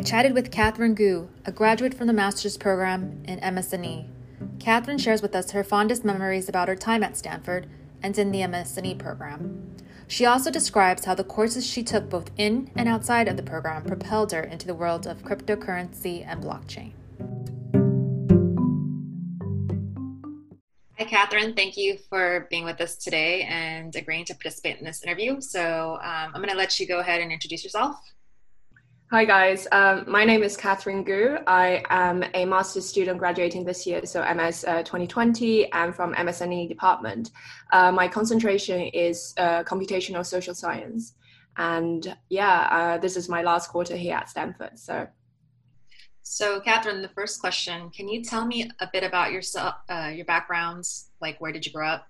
I chatted with Catherine Gu, a graduate from the master's program in MS&E. Catherine shares with us her fondest memories about her time at Stanford and in the MS&E program. She also describes how the courses she took both in and outside of the program propelled her into the world of cryptocurrency and blockchain. Hi, Catherine. Thank you for being with us today and agreeing to participate in this interview. So, um, I'm going to let you go ahead and introduce yourself. Hi, guys. Um, my name is Catherine Gu. I am a master's student graduating this year, so MS uh, 2020. I'm from MS&E department. Uh, my concentration is uh, computational social science. And yeah, uh, this is my last quarter here at Stanford. So so, Catherine, the first question: Can you tell me a bit about yourself, uh, your backgrounds? Like, where did you grow up?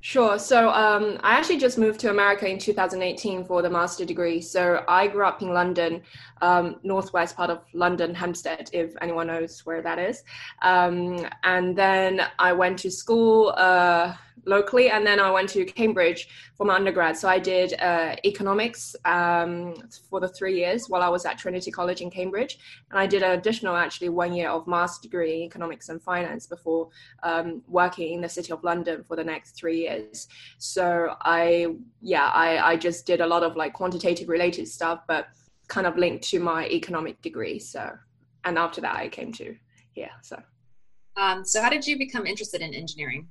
Sure. So, um, I actually just moved to America in 2018 for the master degree. So, I grew up in London, um, northwest part of London, Hampstead, if anyone knows where that is. Um, and then I went to school. Uh, locally, and then I went to Cambridge for my undergrad. So I did uh, economics um, for the three years while I was at Trinity College in Cambridge, and I did an additional actually one year of master's degree in economics and finance before um, working in the city of London for the next three years. So I, yeah, I, I just did a lot of like quantitative related stuff, but kind of linked to my economic degree. So, and after that, I came to here. So. Um, so, how did you become interested in engineering?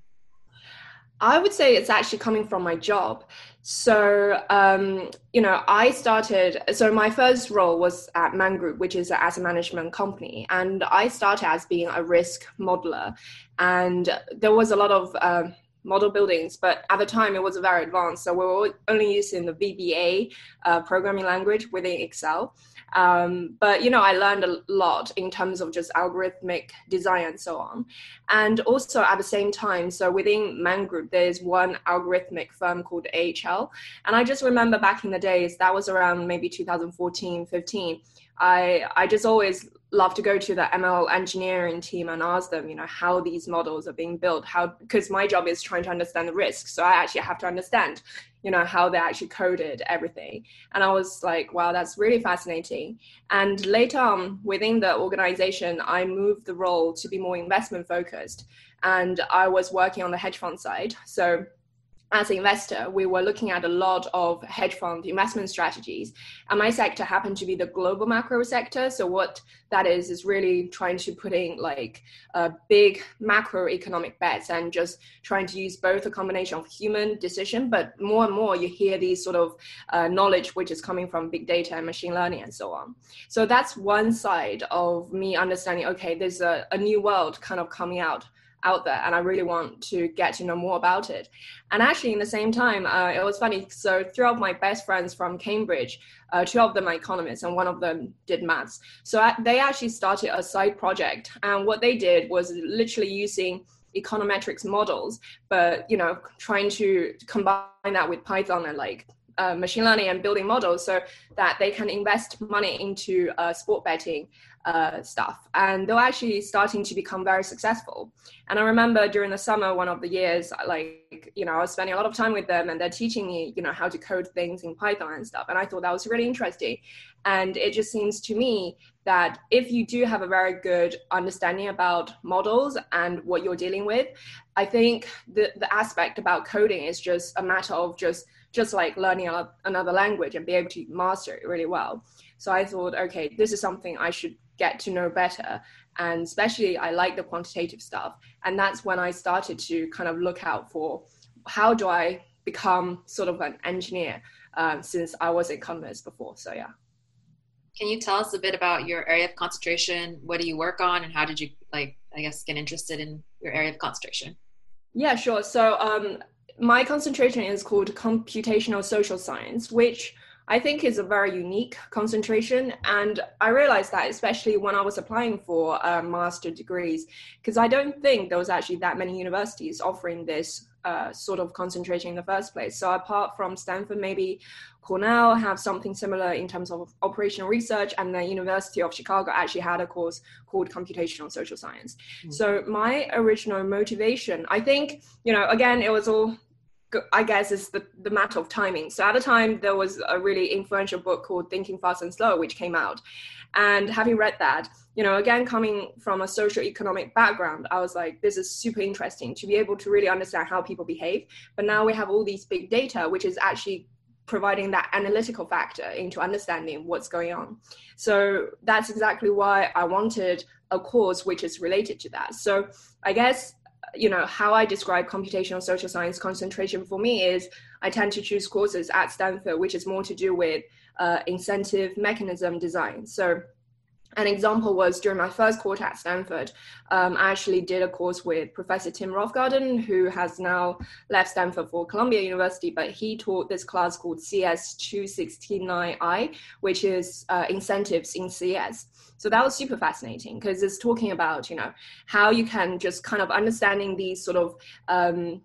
I would say it's actually coming from my job. So, um, you know, I started, so my first role was at Man Group, which is an asset management company. And I started as being a risk modeler. And there was a lot of, uh, model buildings, but at the time it was very advanced. So we were only using the VBA uh, programming language within Excel. Um, but you know, I learned a lot in terms of just algorithmic design and so on. And also at the same time, so within Man Group, there's one algorithmic firm called AHL. And I just remember back in the days, that was around maybe 2014, 15. I I just always love to go to the ML engineering team and ask them, you know, how these models are being built, how because my job is trying to understand the risk. So I actually have to understand, you know, how they actually coded everything. And I was like, wow, that's really fascinating. And later on within the organization, I moved the role to be more investment focused. And I was working on the hedge fund side. So as an investor, we were looking at a lot of hedge fund investment strategies. And my sector happened to be the global macro sector. So what that is is really trying to put in like uh, big macroeconomic bets and just trying to use both a combination of human decision, but more and more you hear these sort of uh, knowledge which is coming from big data and machine learning and so on. So that's one side of me understanding. Okay, there's a, a new world kind of coming out out there and i really want to get to know more about it. And actually in the same time uh, it was funny so three of my best friends from cambridge uh, two of them are economists and one of them did maths. So I, they actually started a side project and what they did was literally using econometrics models but you know trying to combine that with python and like uh, machine learning and building models so that they can invest money into uh, sport betting uh, stuff. And they're actually starting to become very successful. And I remember during the summer, one of the years, like, you know, I was spending a lot of time with them and they're teaching me, you know, how to code things in Python and stuff. And I thought that was really interesting. And it just seems to me that if you do have a very good understanding about models and what you're dealing with, I think the, the aspect about coding is just a matter of just just like learning a, another language and be able to master it really well. So I thought, okay, this is something I should get to know better. And especially, I like the quantitative stuff. And that's when I started to kind of look out for how do I become sort of an engineer um, since I was a economist before. So, yeah. Can you tell us a bit about your area of concentration? What do you work on, and how did you, like, I guess, get interested in your area of concentration? Yeah, sure. So, um, my concentration is called computational social science, which I think is a very unique concentration. And I realized that, especially when I was applying for uh, master degrees, because I don't think there was actually that many universities offering this uh, sort of concentration in the first place. So apart from Stanford, maybe Cornell have something similar in terms of operational research, and the University of Chicago actually had a course called computational social science. Mm-hmm. So my original motivation, I think, you know, again, it was all I guess it's the, the matter of timing. So at the time, there was a really influential book called Thinking Fast and Slow, which came out. And having read that, you know, again, coming from a social economic background, I was like, this is super interesting to be able to really understand how people behave. But now we have all these big data, which is actually providing that analytical factor into understanding what's going on. So that's exactly why I wanted a course which is related to that. So I guess you know how i describe computational social science concentration for me is i tend to choose courses at stanford which is more to do with uh, incentive mechanism design. So an example was during my first quarter at Stanford, um, I actually did a course with Professor Tim Roughgarden, who has now left Stanford for Columbia University, but he taught this class called CS269I, which is uh, incentives in CS. So that was super fascinating because it's talking about, you know, how you can just kind of understanding these sort of um,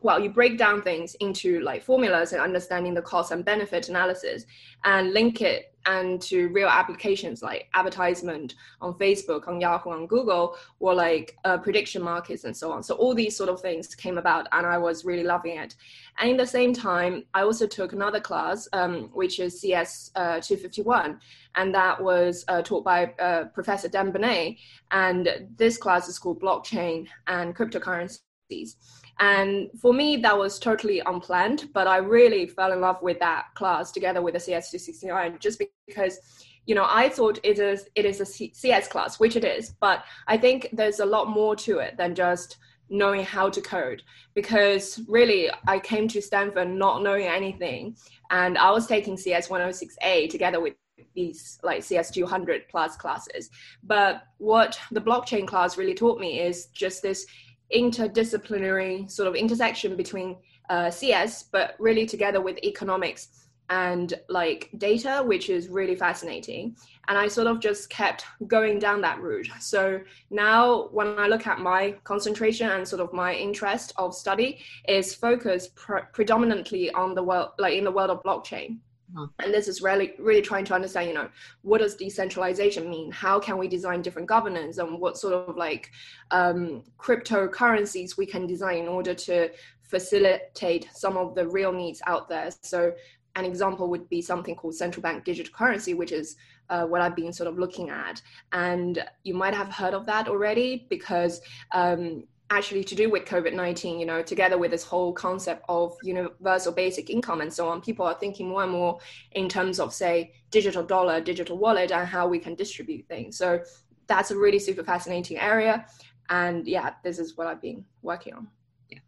well you break down things into like formulas and understanding the cost and benefit analysis and link it and to real applications like advertisement on Facebook, on Yahoo, on Google, or like uh, prediction markets and so on. So all these sort of things came about, and I was really loving it. And in the same time, I also took another class, um, which is CS uh, 251, and that was uh, taught by uh, Professor Dan Boneh. And this class is called Blockchain and Cryptocurrencies. And for me, that was totally unplanned, but I really fell in love with that class together with the CS269 just because, you know, I thought it is, it is a CS class, which it is, but I think there's a lot more to it than just knowing how to code because really I came to Stanford not knowing anything and I was taking CS 106A together with these like CS 200 plus classes. But what the blockchain class really taught me is just this interdisciplinary sort of intersection between uh, CS, but really together with economics and like data, which is really fascinating. And I sort of just kept going down that route. So now when I look at my concentration and sort of my interest of study is focused pre- predominantly on the world, like in the world of blockchain. And this is really, really trying to understand, you know, what does decentralization mean? How can we design different governance and what sort of like um, cryptocurrencies we can design in order to facilitate some of the real needs out there? So an example would be something called central bank digital currency, which is uh, what I've been sort of looking at. And you might have heard of that already because um, actually to do with COVID-19, you know, together with this whole concept of universal basic income and so on, people are thinking more and more in terms of say digital dollar, digital wallet and how we can distribute things. So that's a really super fascinating area. And yeah, this is what I've been working on. Yeah.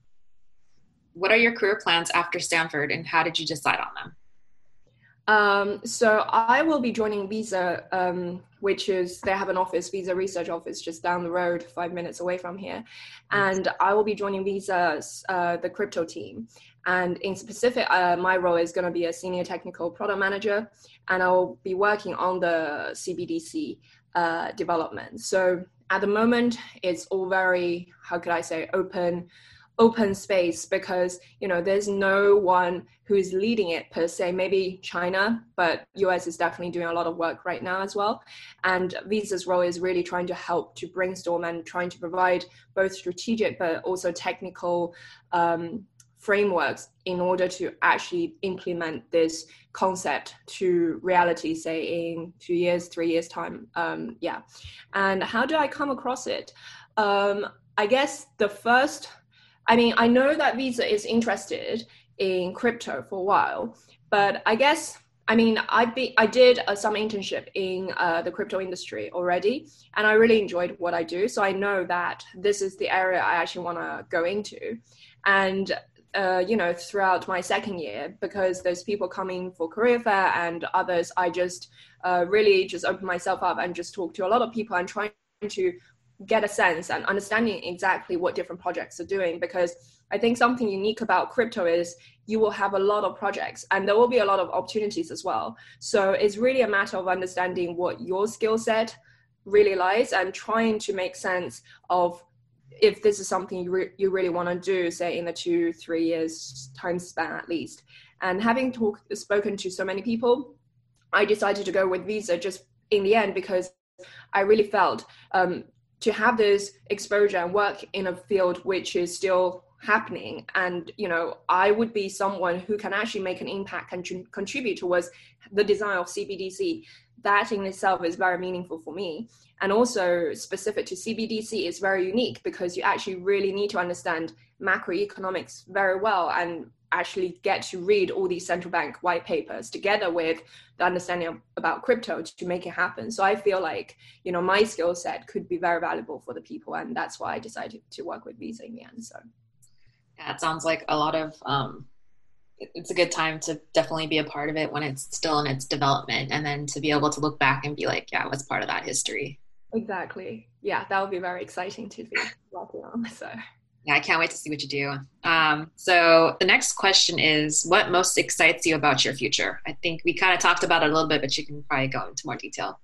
What are your career plans after Stanford and how did you decide on them? Um, so I will be joining Visa, um, which is they have an office, Visa Research Office, just down the road, five minutes away from here, and I will be joining Visa's uh, the crypto team. And in specific, uh, my role is going to be a senior technical product manager, and I will be working on the CBDC uh, development. So at the moment, it's all very, how could I say, open open space because you know there's no one who's leading it per se. Maybe china but us is definitely doing a lot of work right now as well. And visa's role is really trying to help to brainstorm and trying to provide both strategic but also technical um, frameworks in order to actually implement this concept to reality say in two years three years time. Um, yeah. And how do i come across it? Um, i guess the first I mean, I know that Visa is interested in crypto for a while, but I guess I mean, I be I did uh, some internship in uh, the crypto industry already, and I really enjoyed what I do. So I know that this is the area I actually want to go into, and uh, you know, throughout my second year, because there's people coming for career fair and others, I just uh, really just open myself up and just talk to a lot of people and trying to get a sense and understanding exactly what different projects are doing because I think something unique about crypto is you will have a lot of projects and there will be a lot of opportunities as well. So it's really a matter of understanding what your skill set really lies and trying to make sense of if this is something you, re- you really want to do, say in the two, three years time span at least. And having talked, spoken to so many people, I decided to go with Visa just in the end because I really felt um, to have this exposure and work in a field which is still happening. And you know i would be someone who can actually make an impact and contribute towards the design of cbdc that in itself is very meaningful for me. And also specific to cbdc is very unique because you actually really need to understand macroeconomics very well and actually get to read all these central bank white papers together with the understanding of, about crypto to make it happen. So I feel like, you know, my skill set could be very valuable for the people. And that's why I decided to work with Visa in the end. So yeah, it sounds like a lot of, um, it's a good time to definitely be a part of it when it's still in its development and then to be able to look back and be like, yeah, I was part of that history. Exactly. Yeah, that would be very exciting to be working on. So yeah, I can't wait to see what you do. Um, so the next question is, what most excites you about your future? I think we kind of talked about it a little bit, but you can probably go into more detail.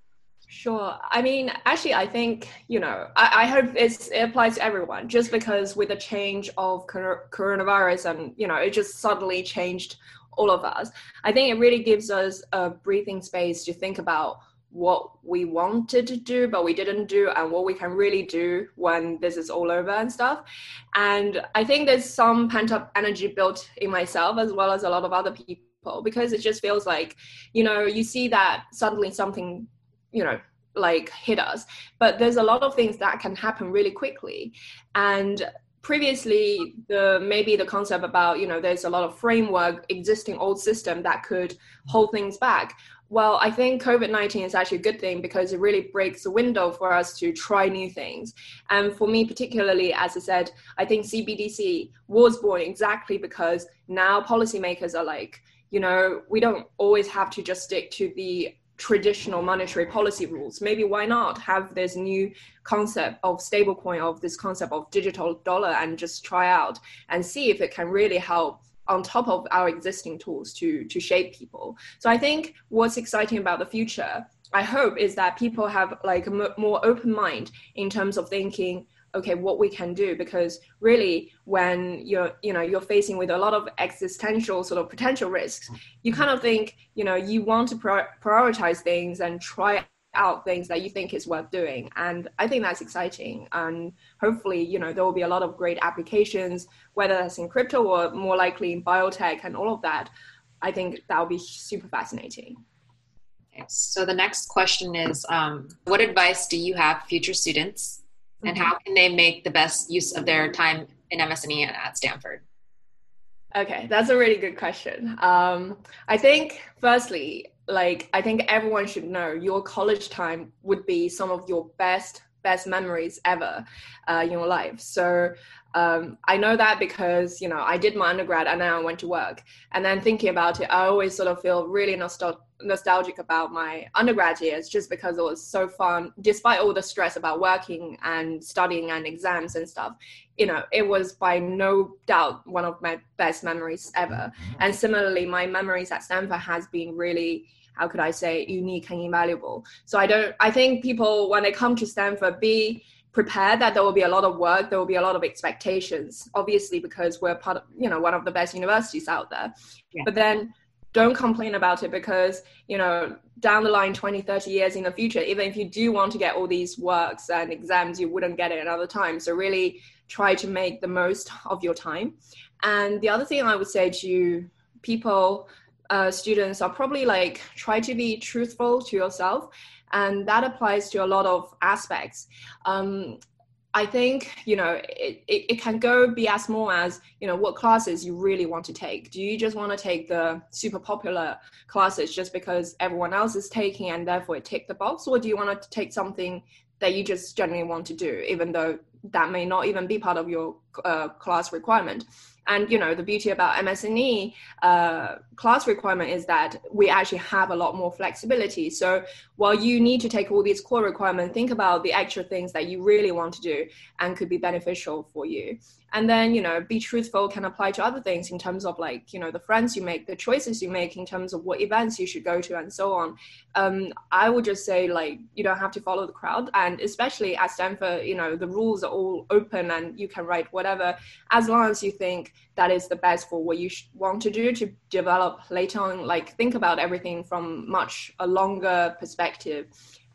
Sure. I mean, actually, I think you know, I, I hope it applies to everyone. Just because with the change of coronavirus, and you know, it just suddenly changed all of us. I think it really gives us a breathing space to think about what we wanted to do but we didn't do and what we can really do when this is all over and stuff. And i think there's some pent up energy built in myself as well as a lot of other people because it just feels like you know you see that suddenly something you know like hit us. But there's a lot of things that can happen really quickly. And previously the maybe the concept about you know there's a lot of framework existing old system that could hold things back well, I think COVID 19 is actually a good thing because it really breaks the window for us to try new things. And for me, particularly, as I said, I think CBDC was born exactly because now policymakers are like, you know, we don't always have to just stick to the traditional monetary policy rules. Maybe why not have this new concept of stablecoin, of this concept of digital dollar, and just try out and see if it can really help on top of our existing tools to to shape people. So i think what's exciting about the future i hope is that people have like a m- more open mind in terms of thinking okay what we can do because really when you're you know you're facing with a lot of existential sort of potential risks you kind of think you know you want to prioritize things and try out things that you think is worth doing. And i think that's exciting. And hopefully you know there will be a lot of great applications whether that's in crypto or more likely in biotech and all of that. I think that will be super fascinating. Okay, so the next question is um, what advice do you have future students? And mm-hmm. how can they make the best use of their time in MS&E at stanford? Okay, that's a really good question. Um, I think, firstly, like I think everyone should know your college time would be some of your best best memories ever uh, in your life. So um, I know that because you know I did my undergrad and then I went to work, and then thinking about it, I always sort of feel really nostal- nostalgic about my undergrad years, just because it was so fun, despite all the stress about working and studying and exams and stuff. You know, it was by no doubt one of my best memories ever. And similarly, my memories at Stanford has been really how could I say unique and invaluable. So I don't I think people when they come to Stanford be prepared that there will be a lot of work there will be a lot of expectations obviously because we're part of you know one of the best universities out there yeah. but then don't complain about it because you know down the line 20 30 years in the future even if you do want to get all these works and exams you wouldn't get it another time so really try to make the most of your time and the other thing i would say to people uh, students are probably like try to be truthful to yourself and that applies to a lot of aspects. Um, i think you know it, it, it, can go be as small as you know what classes you really want to take. Do you just want to take the super popular classes just because everyone else is taking and therefore it tick the box? Or do you want to take something that you just genuinely want to do even though that may not even be part of your uh, class requirement and you know the beauty about MS&E uh, class requirement is that we actually have a lot more flexibility. So while you need to take all these core requirements think about the extra things that you really want to do and could be beneficial for you. And then you know be truthful can apply to other things in terms of like you know the friends you make the choices you make in terms of what events you should go to and so on. Um, i would just say like you don't have to follow the crowd. And especially at stanford you know the rules are all open and you can write whatever as long as you think that is the best for what you want to do to develop later on like think about everything from much a longer perspective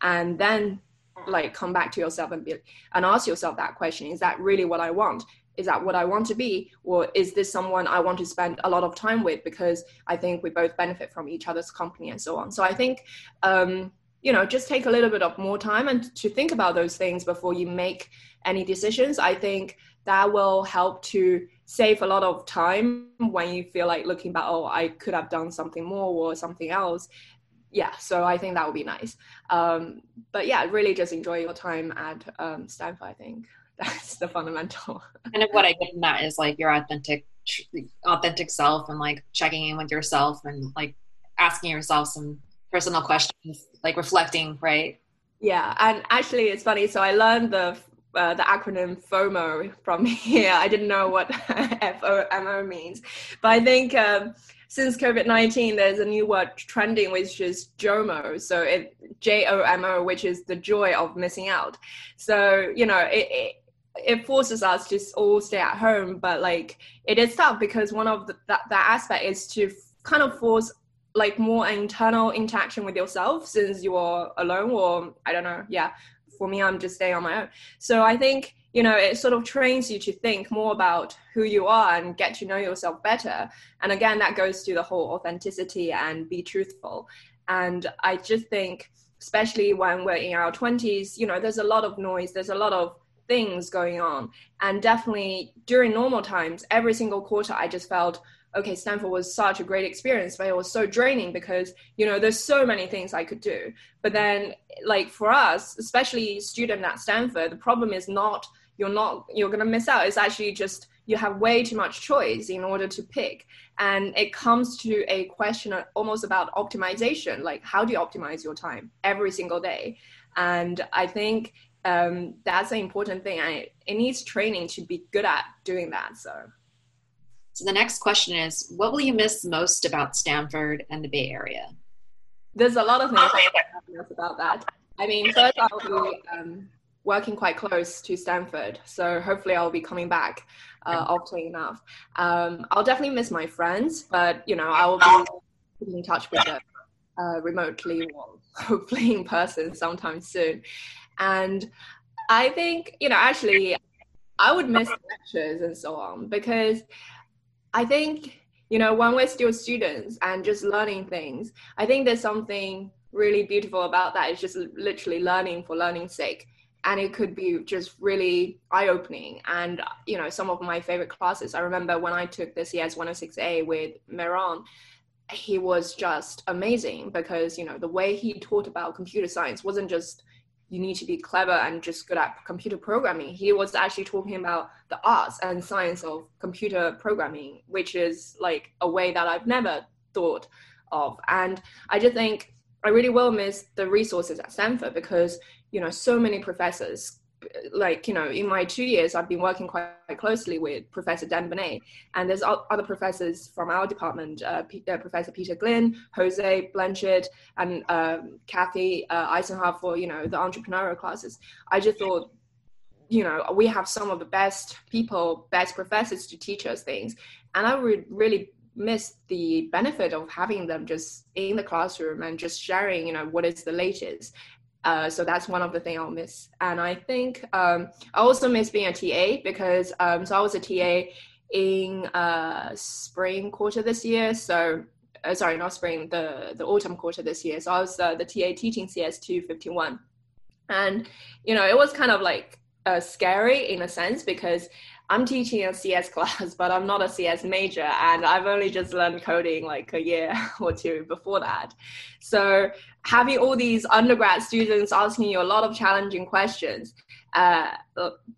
and then like come back to yourself and be and ask yourself that question is that really what i want is that what I want to be? Or is this someone I want to spend a lot of time with because I think we both benefit from each other's company and so on. So I think, um, you know, just take a little bit of more time and to think about those things before you make any decisions. I think that will help to save a lot of time when you feel like looking back, oh, I could have done something more or something else. Yeah, so I think that would be nice. Um, but yeah, really just enjoy your time at um, Stanford, I think that's the fundamental. And what I get from that is like your authentic, authentic self, and like checking in with yourself, and like asking yourself some personal questions, like reflecting, right? Yeah, and actually, it's funny. So I learned the uh, the acronym FOMO from here. I didn't know what FOMO means, but I think um, since COVID nineteen, there's a new word trending, which is JOMO. So J O M O, which is the joy of missing out. So you know it, it it forces us to all stay at home but like it is tough because one of the, that, that aspect is to kind of force like more internal interaction with yourself since you're alone or i don't know yeah for me i'm just staying on my own. So i think you know it sort of trains you to think more about who you are and get to know yourself better. And again that goes to the whole authenticity and be truthful. And i just think especially when we're in our 20s you know there's a lot of noise there's a lot of things going on. And definitely during normal times, every single quarter, I just felt, okay, Stanford was such a great experience, but it was so draining because, you know, there's so many things I could do. But then, like for us, especially student at Stanford, the problem is not you're not you're going to miss out it's actually just you have way too much choice in order to pick and it comes to a question almost about optimization like how do you optimize your time every single day and i think um, that's an important thing. I, it needs training to be good at doing that. So. So the next question is, what will you miss most about Stanford and the Bay Area? There's a lot of things about that. I mean, first I'll be um, working quite close to Stanford, so hopefully I'll be coming back uh, often enough. Um, I'll definitely miss my friends, but you know I will be in touch with them uh, remotely or hopefully in person sometime soon. And I think, you know, actually, I would miss lectures and so on because I think, you know, when we're still students and just learning things, I think there's something really beautiful about that. It's just literally learning for learning's sake. And it could be just really eye opening. And, you know, some of my favorite classes, I remember when I took the CS 106A with Mehran, he was just amazing because, you know, the way he taught about computer science wasn't just you need to be clever and just good at computer programming. He was actually talking about the arts and science of computer programming, which is like a way that I've never thought of. And I just think I really will miss the resources at Stanford because, you know, so many professors like you know in my two years i've been working quite, closely with professor dan Boneh, and there's other professors from our department uh, P- uh, professor peter glynn jose blanchet and um, kathy uh, eisenhardt for you know the entrepreneurial classes. I just thought you know we have some of the best people best professors to teach us things. And i would really miss the benefit of having them just in the classroom and just sharing you know what is the latest uh, so that's one of the things I'll miss. And I think um, I also miss being a TA because um, so I was a TA in uh, spring quarter this year. So uh, sorry, not spring, the the autumn quarter this year. So I was uh, the TA teaching CS two fifty one, and you know it was kind of like uh, scary in a sense because I'm teaching a CS class, but I'm not a CS major, and I've only just learned coding like a year or two before that. So having all these undergrad students asking you a lot of challenging questions, uh,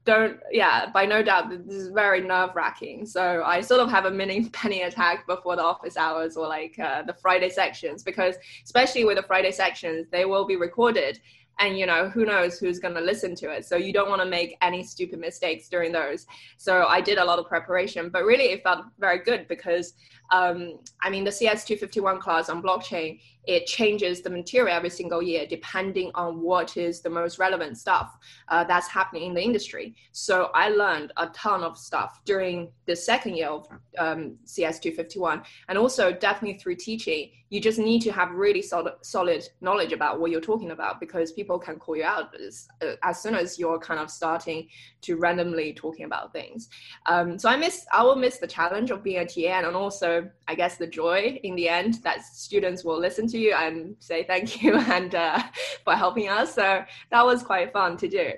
don't yeah, by no doubt this is very nerve wracking. So I sort of have a mini penny attack before the office hours or like uh, the Friday sections because especially with the Friday sections, they will be recorded and you know who knows who's going to listen to it. So you don't want to make any stupid mistakes during those. So i did a lot of preparation but really it felt very good because um, I mean, the CS251 class on blockchain, it changes the material every single year depending on what is the most relevant stuff uh, that's happening in the industry. So I learned a ton of stuff during the second year of um, CS251, and also definitely through teaching. You just need to have really solid, solid knowledge about what you're talking about because people can call you out as, uh, as soon as you're kind of starting to randomly talking about things. Um, so I miss, I will miss the challenge of being a TA and also, I guess, the joy in the end that students will listen to you and say thank you and uh, for helping us. So that was quite fun to do.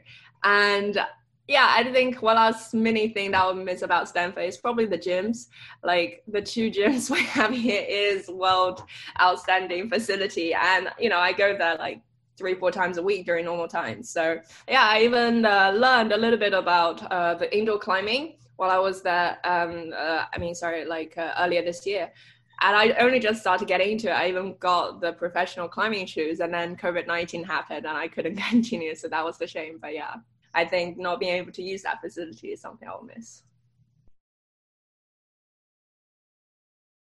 And yeah, I think one last mini thing that I would miss about Stanford is probably the gyms. Like the two gyms we have here is world outstanding facility, and you know I go there like three four times a week during normal times. So yeah, I even uh, learned a little bit about uh, the indoor climbing while I was there. Um, uh, I mean, sorry, like uh, earlier this year and I only just started getting into it. I even got the professional climbing shoes, and then COVID nineteen happened, and I couldn't continue. So that was the shame. But yeah, I think not being able to use that facility is something I'll miss.